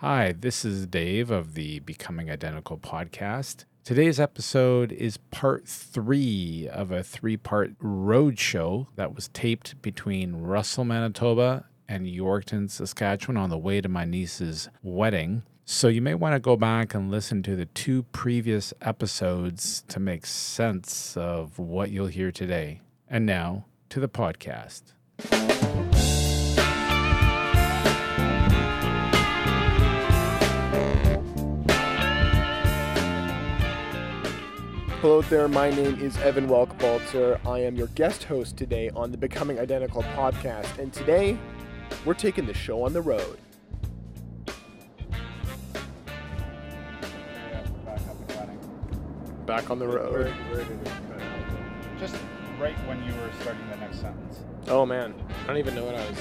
Hi, this is Dave of the Becoming Identical podcast. Today's episode is part three of a three part road show that was taped between Russell, Manitoba and Yorkton, Saskatchewan on the way to my niece's wedding. So you may want to go back and listen to the two previous episodes to make sense of what you'll hear today. And now to the podcast. Hello there, my name is Evan Woelk Balzer. I am your guest host today on the Becoming Identical podcast, and today we're taking the show on the road. Back on the road. Just right when you were starting the next sentence. Oh man, I don't even know what I was.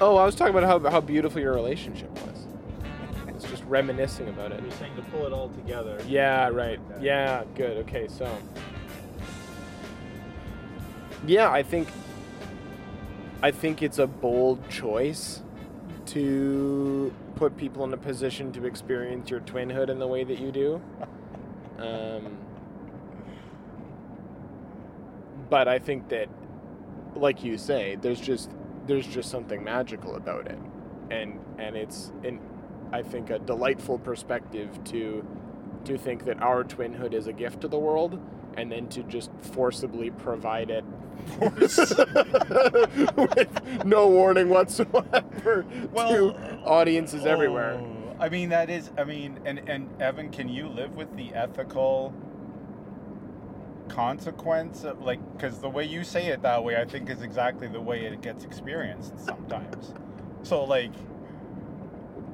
Oh, I was talking about how, how beautiful your relationship was. It's just reminiscing about it. You're saying to pull it all together. Yeah, right. Yeah, good. Okay, so. Yeah, I think. I think it's a bold choice to put people in a position to experience your twinhood in the way that you do. Um, but I think that, like you say, there's just there's just something magical about it, and and it's an I think a delightful perspective to to think that our twinhood is a gift to the world and then to just forcibly provide it with no warning whatsoever to audiences everywhere. Oh, I mean, that is. I mean, and and Evan, can you live with the ethical consequence of like? Because the way you say it that way, I think is exactly the way it gets experienced sometimes. So like,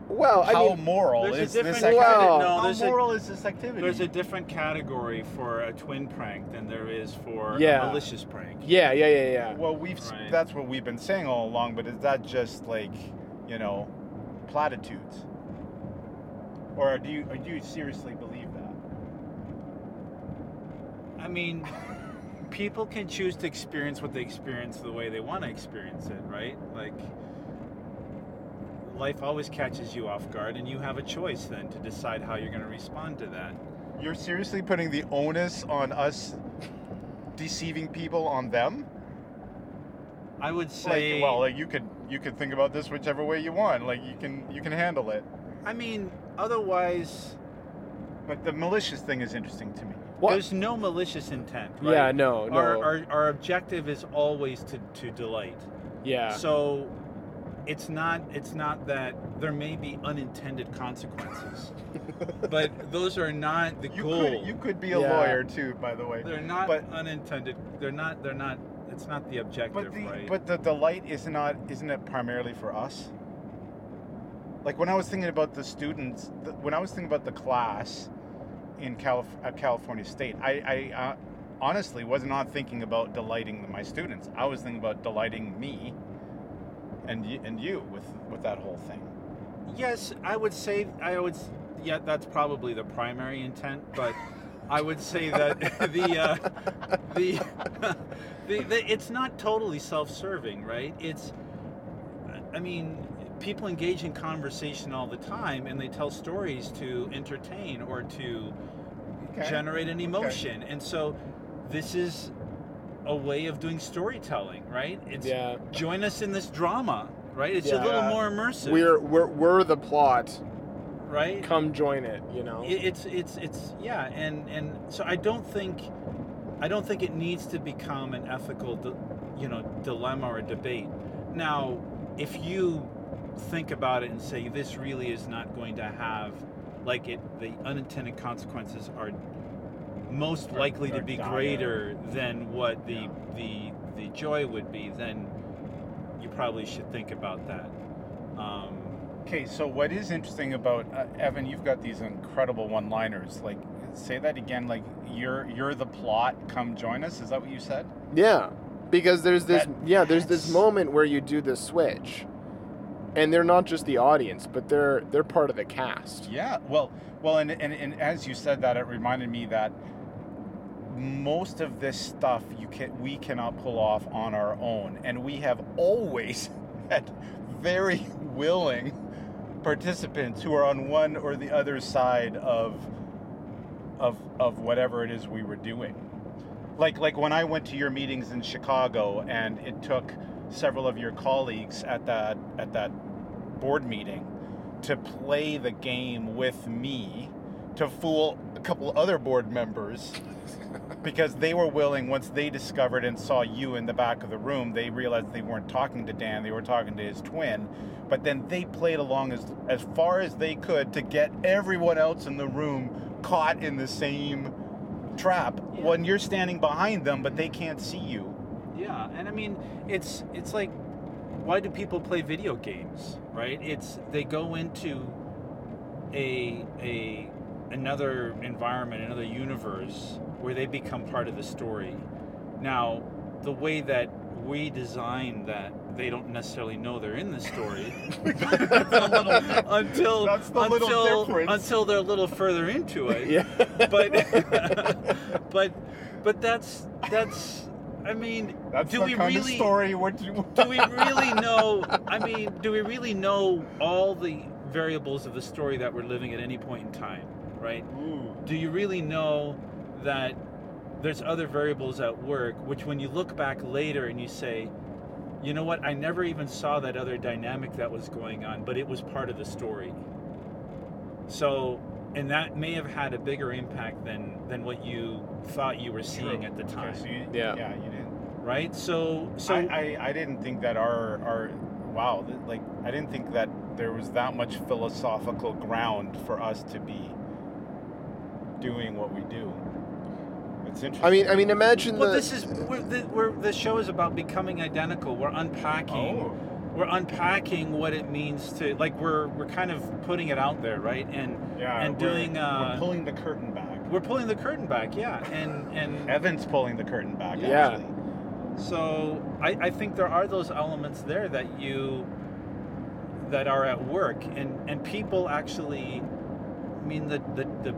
Well, I how mean, moral There's a is this different activity? Well- no, how there's a- moral is this activity? There's a different category for a twin prank than there is for Yeah. a malicious prank. yeah, yeah, yeah, yeah. Well, we've s Right. that's what we've been saying all along, but is that just like, you know, platitudes? Or do you or do you seriously believe that? I mean, people can choose to experience what they experience the way they want to experience it, right? Like, life always catches you off guard, and you have a choice then to decide how you're going to respond to that. You're seriously putting the onus on us deceiving people on them? I would Like, say, well, like you could you could think about this whichever way you want. Like you can you can handle it. I mean, otherwise, But the malicious thing is interesting to me. What? there's no malicious intent, right? Yeah, no, no. Our, our, our objective is always to, to delight. yeah. So it's not it's not that there may be unintended consequences, but those are not the You goal. could you could be a Yeah. lawyer too, by the way. they're not but- unintended. They're not. They're not. It's not the objective, But the right? but the delight is not isn't it primarily for us? Like when I was thinking about the students, the, when I was thinking about the class in Calif- at California State, I, I uh, honestly was not thinking about delighting my students. I was thinking about delighting me and y- and you with with that whole thing. yes, I would say I would. Yeah, that's probably the primary intent, but I would say that the uh, the, the the it's not totally self-serving, right? It's I mean, people engage in conversation all the time and they tell stories to entertain or to Okay. generate an emotion. And so this is a way of doing storytelling, right? It's yeah. join us in this drama, right? It's a little more immersive, We're we're we're the plot. right? Come join it, you know. It- it's it's it's yeah, and and so I don't think I don't think it needs to become an ethical, you know, dilemma or debate. Now, if you think about it and say this really is not going to have like it, the unintended consequences are most likely to be greater than what the the the joy would be, then you probably should think about that. Um, Okay, so what is interesting about uh, Evan? You've got these incredible one-liners. Like, say that again. Like, you're you're the plot. Come join us. Is that what you said? Yeah, because there's this That- yeah there's this moment where you do the switch, and they're not just the audience, but they're they're part of the cast. Yeah. Well, well, and and, and as you said that, it reminded me that most of this stuff you can we cannot pull off on our own, and we have always had very willing participants who are on one or the other side of of of whatever it is we were doing. Like like when I went to your meetings in Chicago and it took several of your colleagues at that at that board meeting to play the game with me to fool a couple other board members because they were willing once they discovered and saw you in the back of the room they realized they weren't talking to dan they were talking to his twin but then they played along as as far as they could to get everyone else in the room caught in the same trap Yeah. when you're standing behind them but they can't see you Yeah, and I mean, it's it's like, why do people play video games, right? It's they go into a a another environment, another universe where they become part of the story. Now, the way that we design that they don't necessarily know they're in the story until That's the little until until they're a little further into it Yeah. but but but that's that's I mean, that's do the we kind really of story what you do we really know? I mean, do we really know all the variables of the story that we're living at any point in time, right? Ooh. Do you really know that there's other variables at work, which when you look back later and you say, you know what, I never even saw that other dynamic that was going on, but it was part of the story. So, and that may have had a bigger impact than than what you thought you were seeing True. at the Okay, time, so you, Yeah. yeah you didn't right? So, so I, I, I didn't think that our our wow like I didn't think that there was that much philosophical ground for us to be doing what we do. It's interesting. I mean, I mean, imagine Well, the. this is we're, the, we're, the show is about becoming identical. We're unpacking. oh, We're unpacking what it means to like. We're we're kind of putting it out there, right? And yeah, and we're- doing, uh, we're pulling the curtain back. we're pulling the curtain back, yeah. And and Evan's pulling the curtain back. Yeah. Actually. so I, I think there are those elements there that you that are at work, and and people actually. I mean the the the.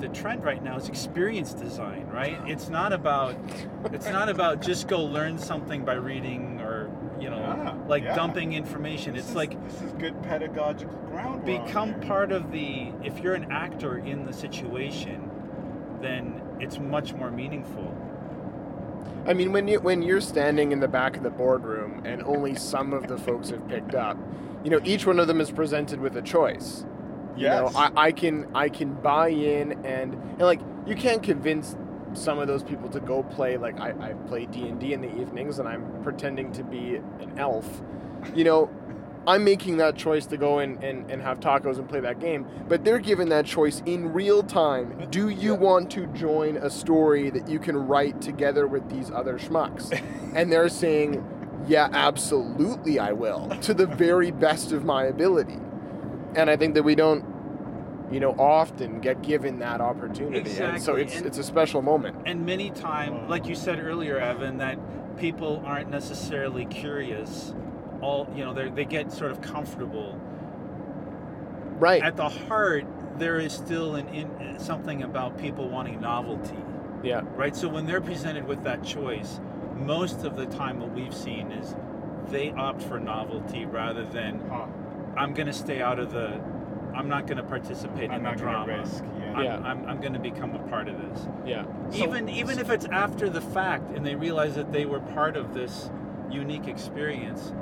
The trend right now is experience design, right? It's not about it's not about just go learn something by reading or you know Yeah, like yeah. dumping information. This It's is- like this is good pedagogical ground. become part of the if you're an actor in the situation then it's much more meaningful I mean, when you when you're standing in the back of the boardroom and only some of the folks have picked up, you know, each one of them is presented with a choice. You know, I, I can I can buy in and and like you can't convince some of those people to go play like I, I play D and D in the evenings and I'm pretending to be an elf. You know, I'm making that choice to go in and, and have tacos and play that game, but they're given that choice in real time. Do you Yeah. want to join a story that you can write together with these other schmucks? and they're saying, Yeah, absolutely I will, to the very best of my ability. And I think that we don't, you know, often get given that opportunity. And so it's and- it's a special moment. and many times like you said earlier evan that people aren't necessarily curious all you know they they get sort of comfortable Right. at the heart there is still an in, something about people wanting novelty yeah. right? So when they're presented with that choice, most of the time what we've seen is they opt for novelty rather than Huh. I'm going to stay out of the, I'm not going to participate I'm in the not gonna drama. risk. Yeah. I'm, Yeah. I'm, I'm going to become a part of this. Yeah. So- even even if it's after the fact and they realize that they were part of this unique experience,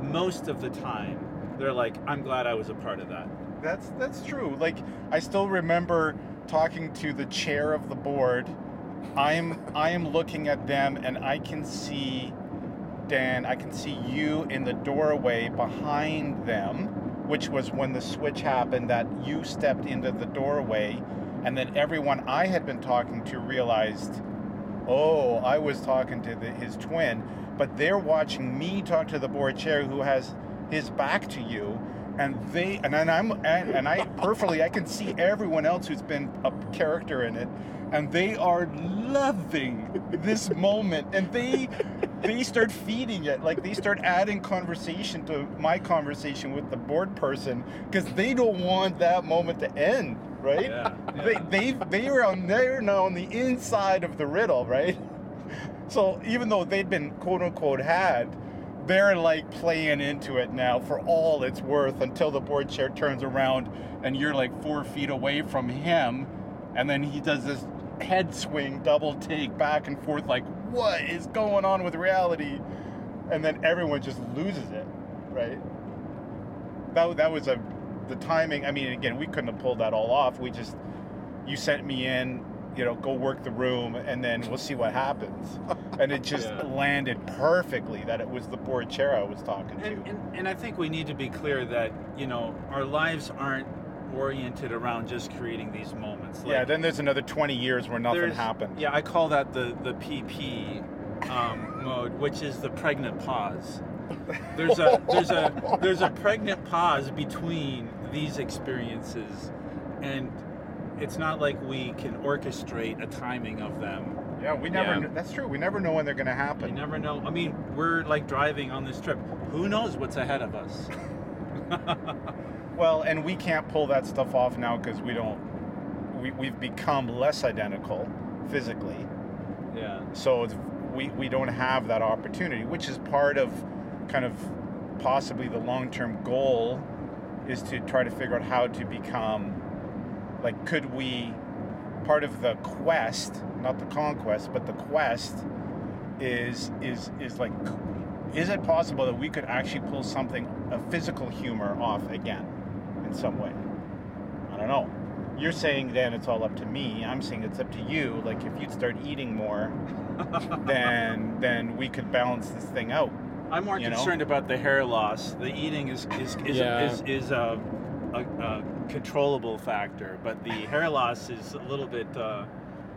most of the time they're like, I'm glad I was a part of that. That's that's true. Like I still remember talking to the chair of the board. I'm I am looking at them and I can see Dan, I can see you in the doorway behind them, which was when the switch happened that you stepped into the doorway and then everyone I had been talking to realized, "Oh, I was talking to the, his twin." But they're watching me talk to the board chair who has his back to you and they and then I'm and, and I perfectly I can see everyone else who's been a character in it and they are loving this moment and they they start feeding it. Like they start adding conversation to my conversation with the board person because they don't want that moment to end right? Yeah, they they they are on they're now on the inside of the riddle right? So even though they'd been quote unquote had they're like playing into it now for all it's worth until the board chair turns around and you're like four feet away from him, and then he does this head swing, double take back and forth, like what is going on with reality? And then everyone just loses it, right? That that was a the timing. I mean, again, we couldn't have pulled that all off. We just you sent me in, you know, go work the room, and then we'll see what happens. and it just Yeah. landed perfectly that it was the board chair I was talking to. And, and, and I think we need to be clear that, you know, our lives aren't oriented around just creating these moments. yeah, then there's another 20 years where nothing happened. Yeah, I call that the, the PP um, mode, which is the pregnant pause. There's a there's a there's a pregnant pause between these experiences, and it's not like we can orchestrate a timing of them. Yeah, we never. Yeah. kn- That's true. We never know when they're going to You happen. never know. I mean, we're like driving on this trip. Who knows what's ahead of us? Well, and we can't pull that stuff off now because we don't. We, we've become less identical physically, yeah. so it's, we we don't have that opportunity, which is part of kind of possibly the long term goal is to try to figure out how to become like could we part of the quest not the conquest but the quest is is is like is it possible that we could actually pull something a physical humor off again in some way i don't know you're saying then it's all up to me i'm saying it's up to you like if you'd start eating more then then we could balance this thing out I'm more You know? concerned about the hair loss. The eating is is is, Yeah. is, is a, a, a controllable factor, but the hair loss is a little bit uh,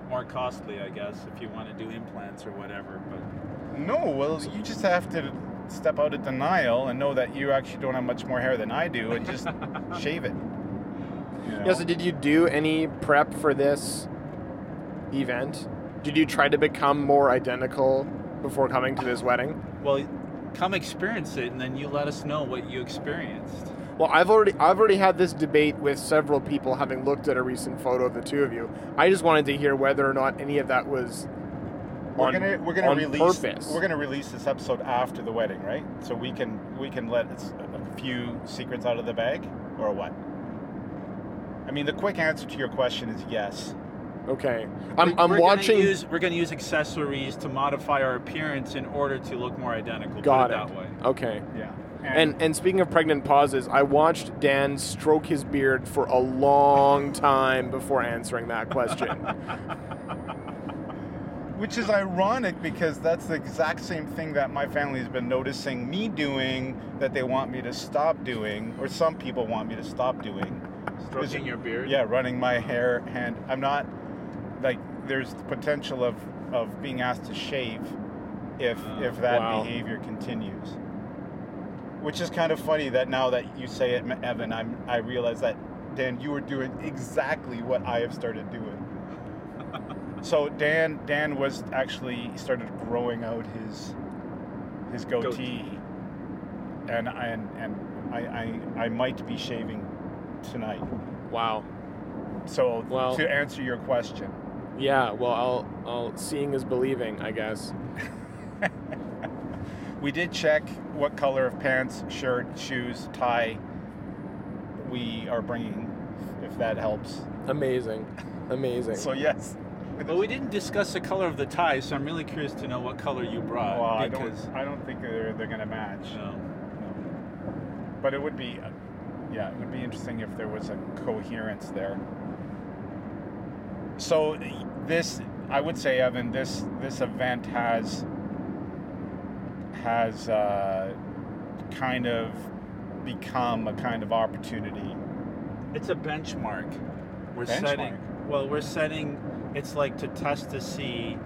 more costly, I guess, if you want to do implants or whatever. But No, well, you just have to step out of denial and know that you actually don't have much more hair than I do and just shave it. You know? Yeah, so did you do any prep for this event? Did you try to become more identical before coming to this wedding? well, come experience it, and then you let us know what you experienced. Well, I've already I've already had this debate with several people having looked at a recent photo of the two of you. I just wanted to hear whether or not any of that was we're on, gonna we're gonna release purpose. we're gonna release this episode after the wedding, right? So we can we can let a few secrets out of the bag, or what? I mean, the quick answer to your question is yes. okay. I'm, I'm we're watching. Gonna use, we're going to use accessories to modify our appearance in order to look more identical. Got put it, it. that way. Okay. Yeah. And and speaking of pregnant pauses, I watched Dan stroke his beard for a long time before answering that question. Which is ironic because that's the exact same thing that my family has been noticing me doing that they want me to stop doing, or some people want me to stop doing. Stroking your beard. Yeah, running my hair and I'm not like there's the potential of of being asked to shave if Oh, if that wow. behavior continues. Which is kind of funny that now that you say it, Evan, I'm I realize that Dan, you were doing exactly what I have started doing. So Dan Dan was actually started growing out his his goatee, Goatee. and and and I, I I might be shaving tonight. wow. So Well- to answer your question, Yeah. Well, I'll I'll seeing is believing, I guess. we did check what color of pants, shirt, shoes, tie we are bringing, if that helps. Amazing. Amazing. So yes. But we didn't discuss the color of the tie, so I'm really curious to know what color you brought. Well, I don't I don't think they're they're gonna match. No. But it would be, yeah, it would be interesting if there was a coherence there. So this, I would say, Evan, this this event has has uh, kind of become a kind of opportunity. It's a benchmark. We're setting. Well, we're setting. It's like to test to see,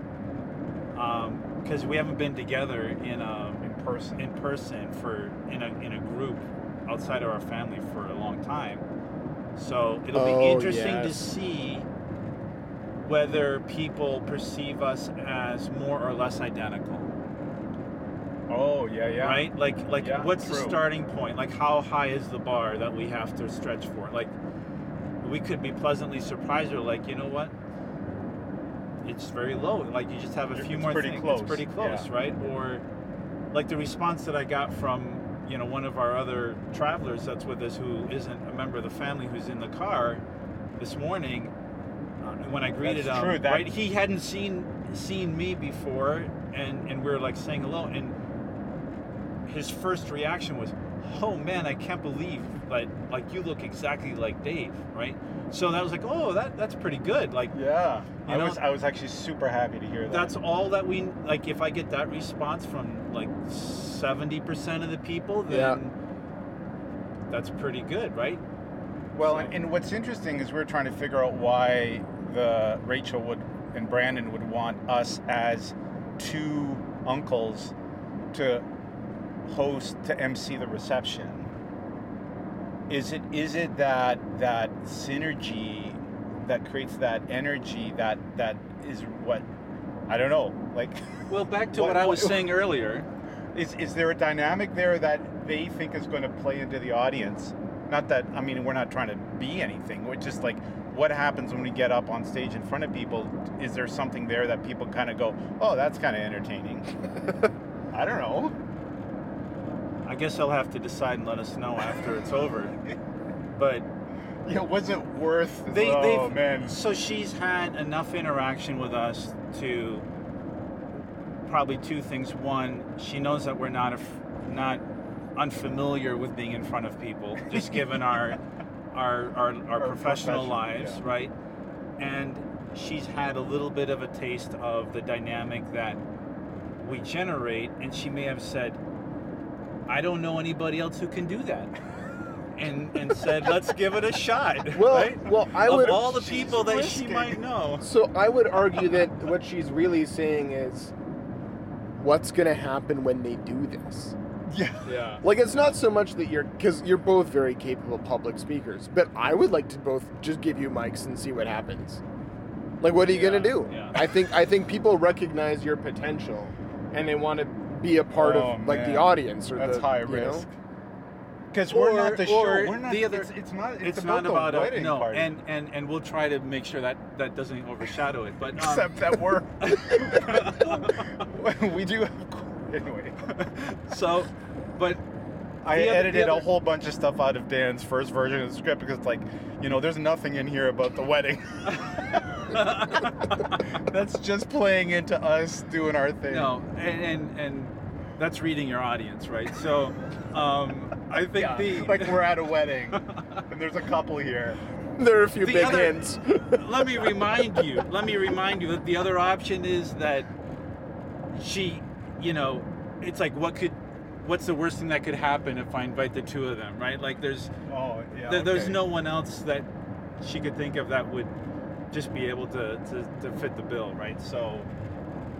because um, we haven't been together in a in person. in person for in a in a group outside of our family for a long time. So it'll be Oh, interesting to see whether people perceive us as more or less identical. Oh yeah, yeah. right like like Yeah, what's the starting point like how high is the bar that we have to stretch for like we could be pleasantly surprised or like you know what it's very low. Like you just have a It's few more pretty things. Close, it's pretty close yeah. right? Or like the response that I got from you know one of our other travelers that's with us who isn't a member of the family who's in the car this morning uh, when I greeted That's him true, that- right he hadn't seen seen me before and and we are like saying hello and his first reaction was oh man I can't believe that like you look exactly like Dave right so that was like oh that that's pretty good like Yeah, You I know- was I was actually super happy to hear that. that's all that we like if i get that response from like 70% of the people then Yeah. that's pretty good right Well, So- and, and what's interesting is we're trying to figure out why the Rachel would and Brandon would want us as two uncles to host to MC the reception. Is it is it that that synergy that creates that energy that that is what I don't know like well back to What- what, i was what- saying earlier is is there a dynamic there that they think is going to play into the audience? Not that I mean we're not trying to be anything. We're just like what happens when we get up on stage in front of people? Is there something there that people kind of go, "Oh, that's kind of entertaining"? I don't know. I guess i'll have to decide and let us know after it's over but Yeah, was it worth? they oh man, so she's had enough interaction with us to probably two things one she knows that we're not af- not unfamiliar with being in front of people just given our our our, our, Our professional profession, lives yeah. right and she's had a little bit of a taste of the dynamic that we generate and she may have said i don't know anybody else who can do that and and said let's give it a shot Well, right? well, I of would. all the people that she might know. So I would argue that what she's really saying is, what's going to happen when they do this? yeah. Yeah. Like it's not so much that you're because you're both very capable public speakers, but I would like to both just give you mics and see what happens. Like, what are you Yeah, gonna do? yeah. I think I think people recognize your potential, and they want to be a part Oh, of like the audience or That's the high risk. Because we're not the show. or We're not the other- It's, it's not. It's, It's, about not about the a wedding no, party. and and and we'll try to make sure that that doesn't overshadow it. But um, except that we're we do have anyway. so, but I The other- edited the a whole bunch of stuff out of Dan's first version of the script because it's like, you know, there's nothing in here about the wedding. That's just playing into us doing our thing. no, and and and that's reading your audience, right? So, um, I think Yeah, the like we're at a wedding and there's a couple here. There are a few The big other- hints. let me remind you. Let me remind you that the other option is that she, you know, it's like what could, what's the worst thing that could happen if I invite the two of them, right? Like there's Oh, yeah. there, there's okay. no one else that she could think of that would just be able to to, to fit the bill, right? So.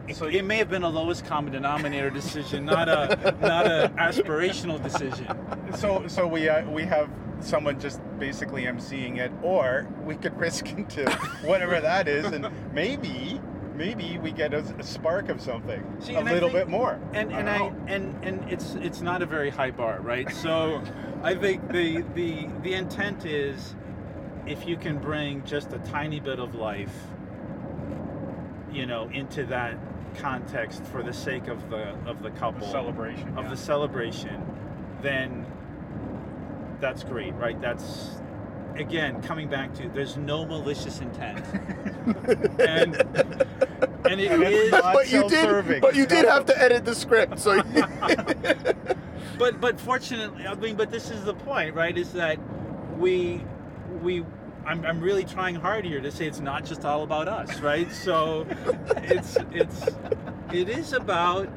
It, So- it may have been a lowest common denominator decision, not a not a aspirational decision. So, so we uh, we have someone just basically emceeing it, or we could risk into whatever that is, and maybe, maybe we get a, a spark of something, See, a little think- bit more. and and I I, and and it's it's not a very high bar, right? So I think the the the intent is if you can bring just a tiny bit of life, you know, into that context for the sake of the of the couple celebration of yeah. the celebration, then that's great, right? That's again coming back to there's no malicious intent, and and it's but you did. But you did have to edit the script, so. but but fortunately i mean but this is the point right is that we we I'm, I'm really trying hard here to say it's not just all about us right so it's it's it is about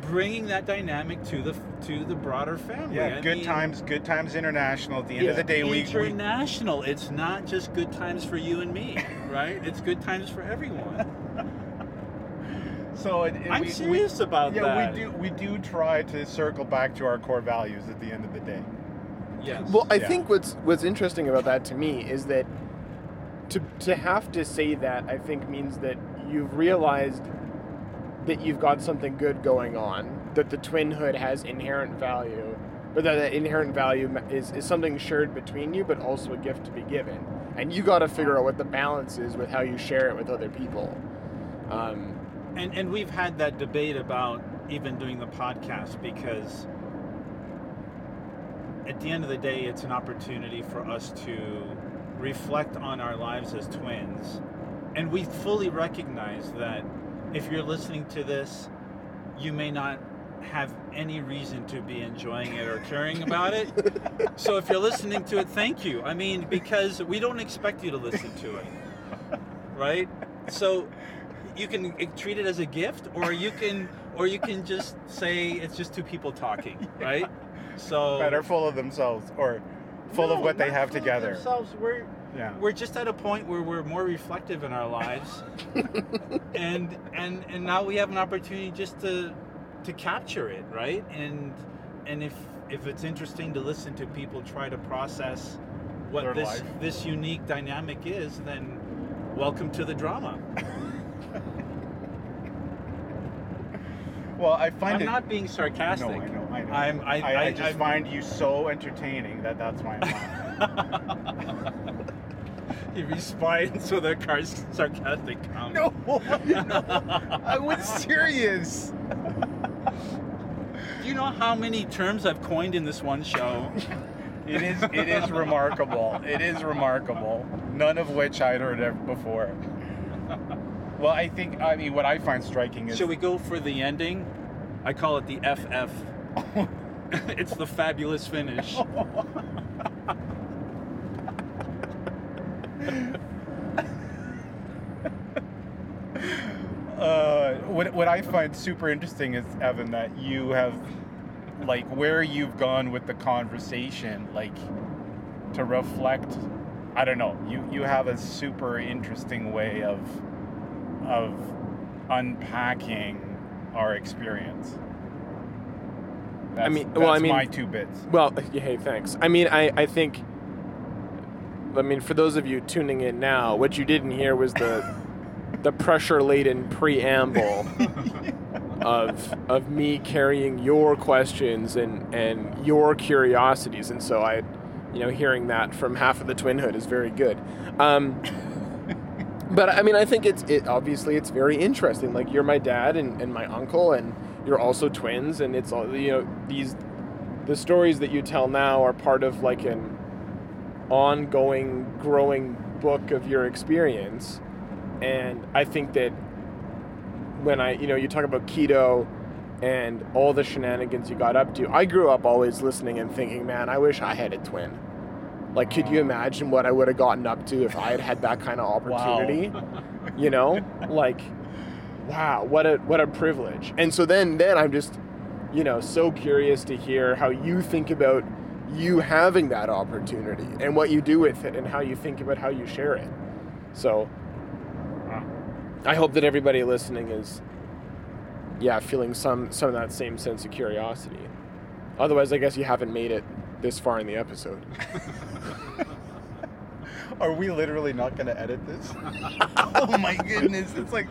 bringing that dynamic to the to the broader family yeah, I good mean, times, good times international. At the end of the day, we, we international it's not just good times for you and me right it's good times for everyone so it, it- i'm we, we- serious about yeah, that Yeah, we do we do try to circle back to our core values at the end of the day. yes Well, I Yeah. think what's what's interesting about that to me is that to to have to say that I think means that you've realized that you've got something good going on, that the twinhood has inherent value, but that that inherent value is, is something shared between you, but also a gift to be given. And you got to figure out what the balance is with how you share it with other people. Um, and and we've had that debate about even doing the podcast because at the end of the day, it's an opportunity for us to reflect on our lives as twins. And we fully recognize that if you're listening to this, you may not have any reason to be enjoying it or caring about it. so if you're listening to it, thank you. I mean, because we don't expect you to listen to it. Right? So you can treat it as a gift or you can or you can just say it's just two people talking, right? So that are full of themselves or full of what they have together. Themselves, we're Yeah. we're just at a point where we're more reflective in our lives, and and and now we have an opportunity just to to capture it, right? And and if if it's interesting to listen to people try to process what Their this life. this unique dynamic is, then welcome to the drama. Well, I find I'm it. not being sarcastic. No, I know. I know. I'm- I- I, I- just I'm- find you so entertaining that that's why I'm laughing. he responds with a car sarcastic comment. no, no, I was serious. Do you know how many terms I've coined in this one show? It is. It is remarkable. It is remarkable. None of which I'd heard ever before. Well, I think. I mean, what I find striking is. Shall we go for the ending? I call it the FF. it's the fabulous finish. Uh, what, what I find super interesting is Evan that you have like where you've gone with the conversation like to reflect I don't know you you have a super interesting way of of unpacking our experience that's, mean- well, I mean- my two bits Well, hey, thanks. I mean, I, I think. I mean, for those of you tuning in now, what you didn't hear was the the pressure laden preamble of of me carrying your questions and and your curiosities, and so I, you know, hearing that from half of the twin hood is very good. Um, but I mean, I think it's it obviously it's very interesting. Like you're my dad and, and my uncle, and you're also twins, and it's all you know these the stories that you tell now are part of like an ongoing growing book of your experience and i think that when i you know you talk about keto and all the shenanigans you got up to i grew up always listening and thinking man i wish i had a twin. Like could you imagine what i would have gotten up to if i had had that kind of opportunity? You know? Like wow what a what a privilege. And so then then i'm just you know so curious to hear how you think about you having that opportunity and what you do with it and how you think about how you share it. So i hope that everybody listening is yeah feeling some some of that same sense of curiosity. Otherwise i guess you haven't made it this far in the episode. Are we literally not going to edit this? Oh my goodness it's like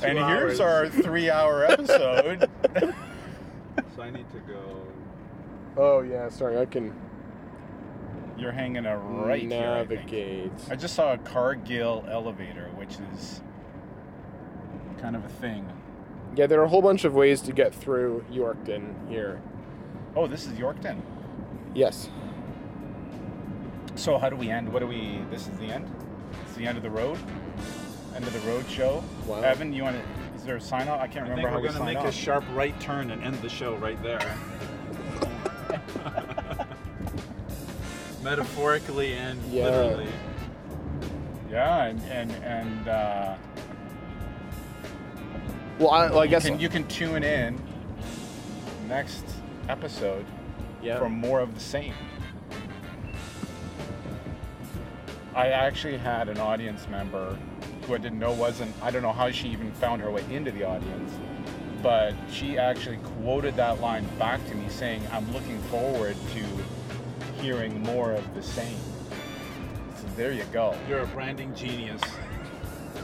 two and here's our three hour episode. So I need to go. oh yeah sorry i can You're hanging a right here. I, navigate. I just saw a Cargill elevator, which is kind of a thing. yeah there are a whole bunch of ways to get through yorkton here Oh, this is Yorkton. yes So how do we end? What do we? This is the end. It's the end of the road. End of the road show. Wow. Evan, you want to? Is there a sign off? I can't I remember think how we're we going to sign make a sharp right turn and end the show right there. Metaphorically and Yeah. literally. yeah, and and and uh, well i, well, I you guess can you can tune in next episode yeah for more of the same. I actually had an audience member who I didn't know wasn't, I don't know how she even found her way into the audience, but she actually quoted that line back to me saying, I'm looking forward to hearing more of the same. So there you go. You're a branding genius.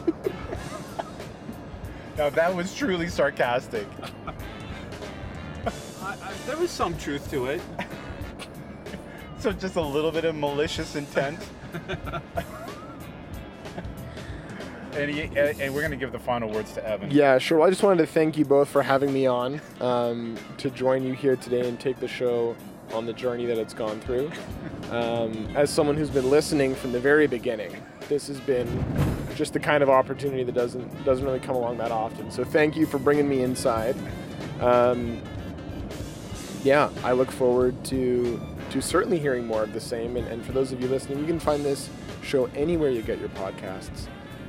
Now that was truly sarcastic. I, I, there was some truth to it. So just a little bit of malicious intent. And, he, and and we're gonna give the final words to Evan. Yeah, sure. Well, I just wanted to thank you both for having me on um, to join you here today and take the show on the journey that it's gone through. Um, as someone who's been listening from the very beginning, this has been just the kind of opportunity that doesn't doesn't really come along that often. So thank you for bringing me inside. Um, yeah, I look forward to to certainly hearing more of the same. And, and for those of you listening, you can find this show anywhere you get your podcasts.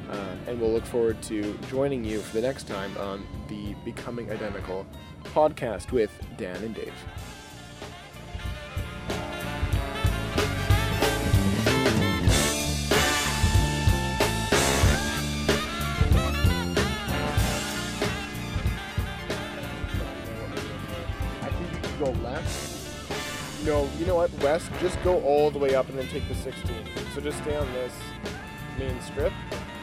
Um, and we'll look forward to joining you for the next time on the Becoming Identical podcast with Dan and Dave. Know what? West, just go all the way up and then take the 16. So just stay on this main strip,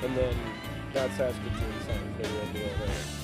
and then that's Saskatoon sign maybe over there.